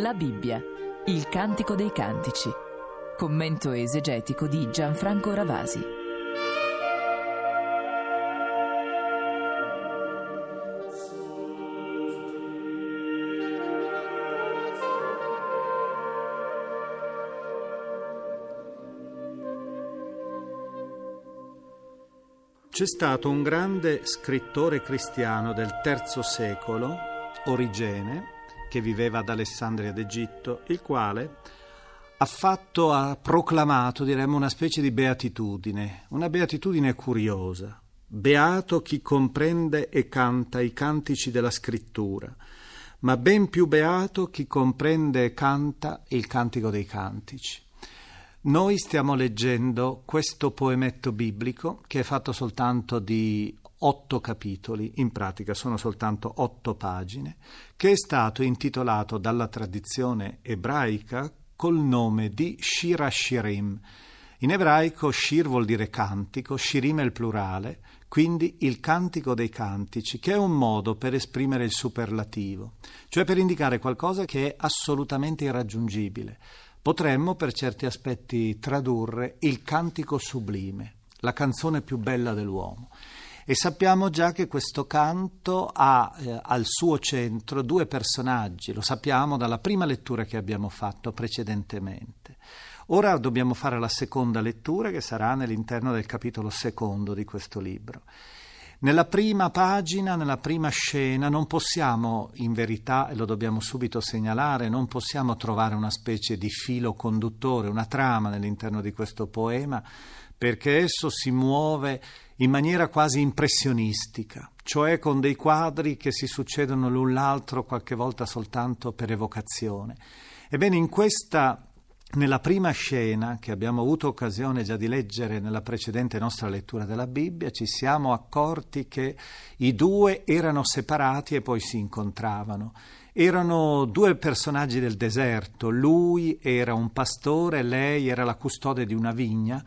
La Bibbia, il Cantico dei Cantici. Commento esegetico di Gianfranco Ravasi. C'è stato un grande scrittore cristiano del III secolo, Origene, che viveva ad Alessandria d'Egitto, il quale ha fatto, ha proclamato, diremmo, una specie di beatitudine, una beatitudine curiosa. Beato chi comprende e canta i cantici della scrittura, ma ben più beato chi comprende e canta il cantico dei cantici. Noi stiamo leggendo questo poemetto biblico che è fatto soltanto di otto capitoli, in pratica sono soltanto otto pagine, che è stato intitolato dalla tradizione ebraica col nome di Shira Shirim. In ebraico Shir vuol dire cantico, Shirim è il plurale, quindi il cantico dei cantici, che è un modo per esprimere il superlativo, cioè per indicare qualcosa che è assolutamente irraggiungibile. Potremmo per certi aspetti tradurre il cantico sublime, la canzone più bella dell'uomo. E sappiamo già che questo canto ha eh, al suo centro due personaggi, lo sappiamo dalla prima lettura che abbiamo fatto precedentemente. Ora dobbiamo fare la seconda lettura che sarà nell'interno del capitolo secondo di questo libro. Nella prima pagina, nella prima scena, non possiamo, in verità, e lo dobbiamo subito segnalare, non possiamo trovare una specie di filo conduttore, una trama all'interno di questo poema, perché esso si muove in maniera quasi impressionistica, cioè con dei quadri che si succedono l'un l'altro qualche volta soltanto per evocazione. Ebbene, in questa nella prima scena, che abbiamo avuto occasione già di leggere nella precedente nostra lettura della Bibbia, ci siamo accorti che i due erano separati e poi si incontravano. Erano due personaggi del deserto, lui era un pastore, lei era la custode di una vigna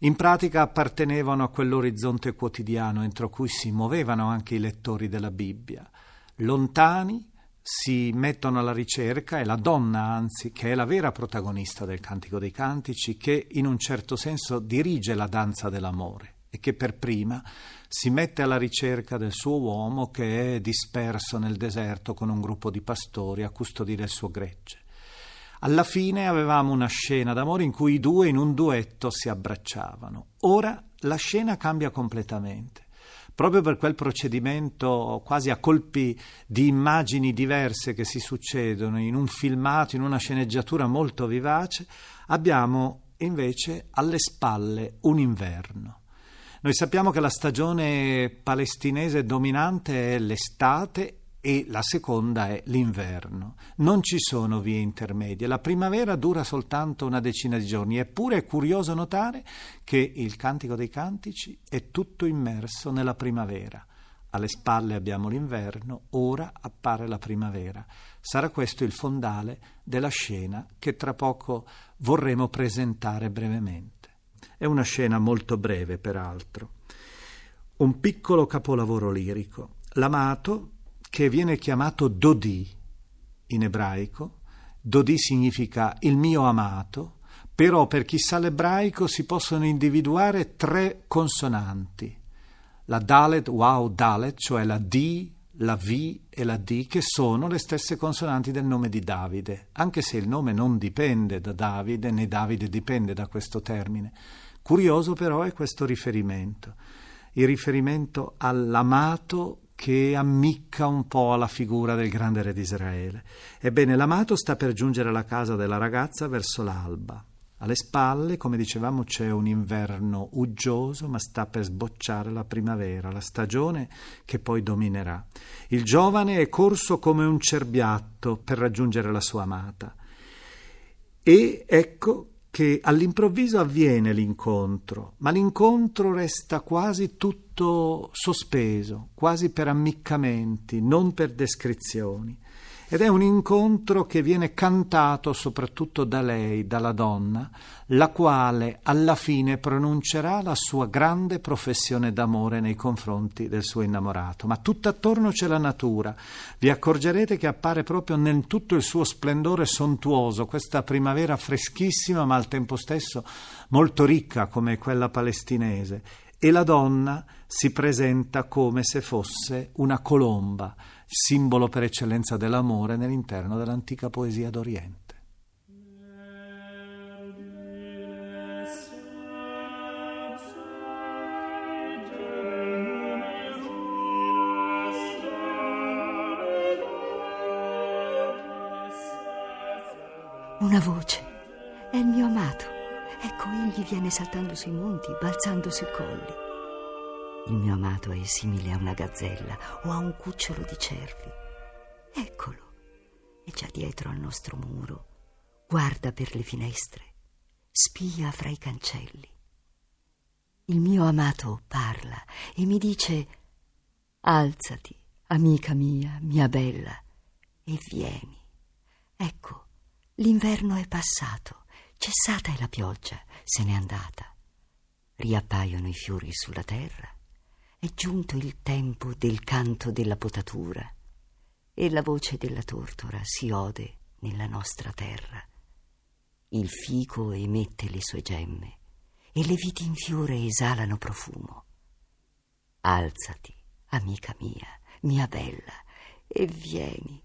in pratica appartenevano a quell'orizzonte quotidiano entro cui si muovevano anche i lettori della Bibbia. Lontani si mettono alla ricerca, è la donna anzi che è la vera protagonista del Cantico dei Cantici, che in un certo senso dirige la danza dell'amore e che per prima si mette alla ricerca del suo uomo che è disperso nel deserto con un gruppo di pastori a custodire il suo gregge. Alla fine avevamo una scena d'amore in cui i due in un duetto si abbracciavano. Ora la scena cambia completamente. Proprio per quel procedimento quasi a colpi di immagini diverse che si succedono in un filmato, in una sceneggiatura molto vivace, abbiamo invece alle spalle un inverno. Noi sappiamo che la stagione palestinese dominante è l'estate e la seconda è l'inverno. Non ci sono vie intermedie. La primavera dura soltanto una decina di giorni, eppure è curioso notare che il Cantico dei Cantici è tutto immerso nella primavera. Alle spalle abbiamo l'inverno, ora appare la primavera. Sarà questo il fondale della scena che tra poco vorremo presentare brevemente. È una scena molto breve, peraltro. Un piccolo capolavoro lirico. L'amato, che viene chiamato Dodi in ebraico. Dodi significa il mio amato, però per chi sa l'ebraico si possono individuare tre consonanti. La Dalet, wow, Dalet, cioè la D, la V e la D, che sono le stesse consonanti del nome di Davide, anche se il nome non dipende da Davide, né Davide dipende da questo termine. Curioso però è questo riferimento, il riferimento all'amato che ammicca un po' alla figura del grande re di Israele. Ebbene, l'amato sta per giungere alla casa della ragazza verso l'alba. Alle spalle, come dicevamo, c'è un inverno uggioso, ma sta per sbocciare la primavera, la stagione che poi dominerà. Il giovane è corso come un cerbiatto per raggiungere la sua amata. E ecco che all'improvviso avviene l'incontro, ma l'incontro resta quasi tutto sospeso, quasi per ammiccamenti, non per descrizioni. Ed è un incontro che viene cantato soprattutto da lei, dalla donna, la quale alla fine pronuncerà la sua grande professione d'amore nei confronti del suo innamorato. Ma tutt'attorno c'è la natura. Vi accorgerete che appare proprio nel tutto il suo splendore sontuoso, questa primavera freschissima ma al tempo stesso molto ricca come quella palestinese. E la donna si presenta come se fosse una colomba simbolo per eccellenza dell'amore nell'interno dell'antica poesia d'Oriente. Una voce. È il mio amato. Ecco, egli viene saltando sui monti, balzando sui colli. Il mio amato è simile a una gazzella o a un cucciolo di cervi. Eccolo, è già dietro al nostro muro, guarda per le finestre, spia fra i cancelli. Il mio amato parla e mi dice Alzati, amica mia, mia bella, e vieni. Ecco, l'inverno è passato, cessata è la pioggia, se n'è andata. Riappaiono i fiori sulla terra è giunto il tempo del canto della potatura e la voce della tortora si ode nella nostra terra. Il fico emette le sue gemme e le viti in fiore esalano profumo. Alzati, amica mia, mia bella, e vieni.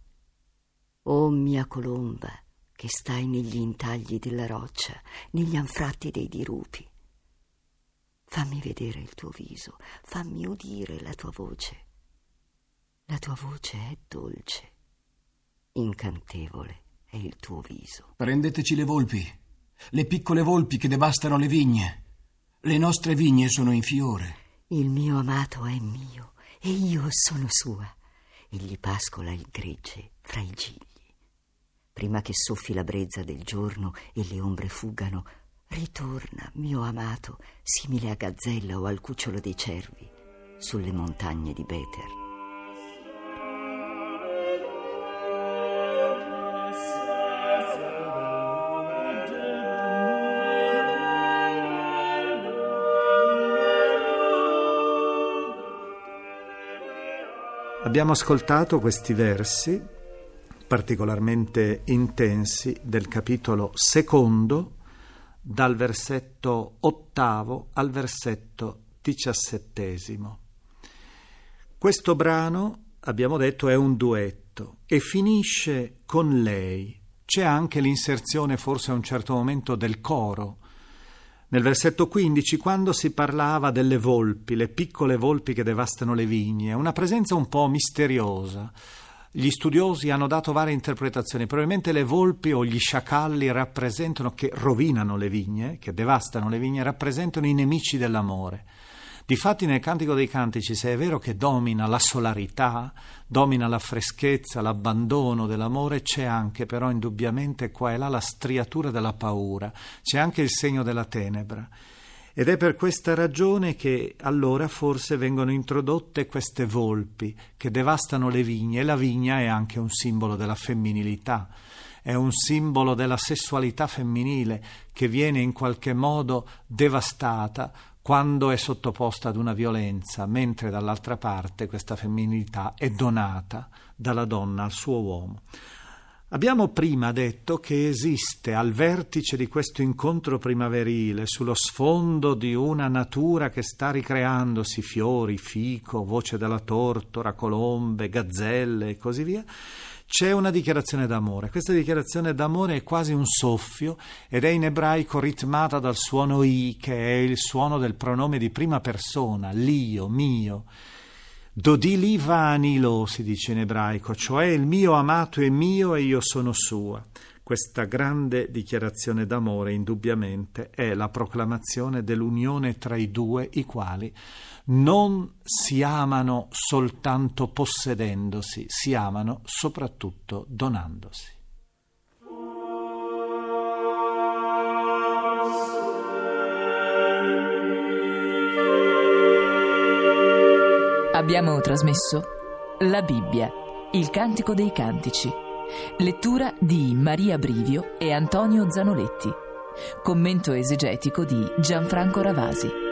O mia colomba, che stai negli intagli della roccia, negli anfratti dei dirupi, Fammi vedere il tuo viso, fammi udire la tua voce. La tua voce è dolce, incantevole è il tuo viso. Prendeteci le volpi, le piccole volpi che devastano le vigne. Le nostre vigne sono in fiore. Il mio amato è mio e io sono sua. Egli pascola il gregge fra i gigli. Prima che soffi la brezza del giorno e le ombre fuggano, Ritorna, mio amato, simile a gazzella o al cucciolo dei cervi, sulle montagne di Beter. Abbiamo ascoltato questi versi particolarmente intensi del capitolo secondo dal versetto ottavo al versetto diciassettesimo. Questo brano, abbiamo detto, è un duetto e finisce con lei. C'è anche l'inserzione, forse a un certo momento, del coro. Nel versetto 15, quando si parlava delle volpi, le piccole volpi che devastano le vigne, una presenza un po' misteriosa, gli studiosi hanno dato varie interpretazioni. Probabilmente le volpi o gli sciacalli rappresentano, che rovinano le vigne, che devastano le vigne, rappresentano i nemici dell'amore. Difatti nel Cantico dei Cantici, se è vero che domina la solarità, domina la freschezza, l'abbandono dell'amore, c'è anche però indubbiamente qua e là la striatura della paura, c'è anche il segno della tenebra. Ed è per questa ragione che allora forse vengono introdotte queste volpi che devastano le vigne e la vigna è anche un simbolo della femminilità, è un simbolo della sessualità femminile che viene in qualche modo devastata quando è sottoposta ad una violenza, mentre dall'altra parte questa femminilità è donata dalla donna al suo uomo. Abbiamo prima detto che esiste al vertice di questo incontro primaverile, sullo sfondo di una natura che sta ricreandosi, fiori, fico, voce della tortora, colombe, gazzelle e così via, c'è una dichiarazione d'amore. Questa dichiarazione d'amore è quasi un soffio ed è in ebraico ritmata dal suono i, che è il suono del pronome di prima persona, l'io, mio. Dodili vanilo si dice in ebraico, cioè il mio amato è mio e io sono sua. Questa grande dichiarazione d'amore indubbiamente è la proclamazione dell'unione tra i due, i quali non si amano soltanto possedendosi, si amano soprattutto donandosi. Abbiamo trasmesso La Bibbia, il Cantico dei Cantici Lettura di Maria Brivio e Antonio Zanoletti. Commento esegetico di Gianfranco Ravasi.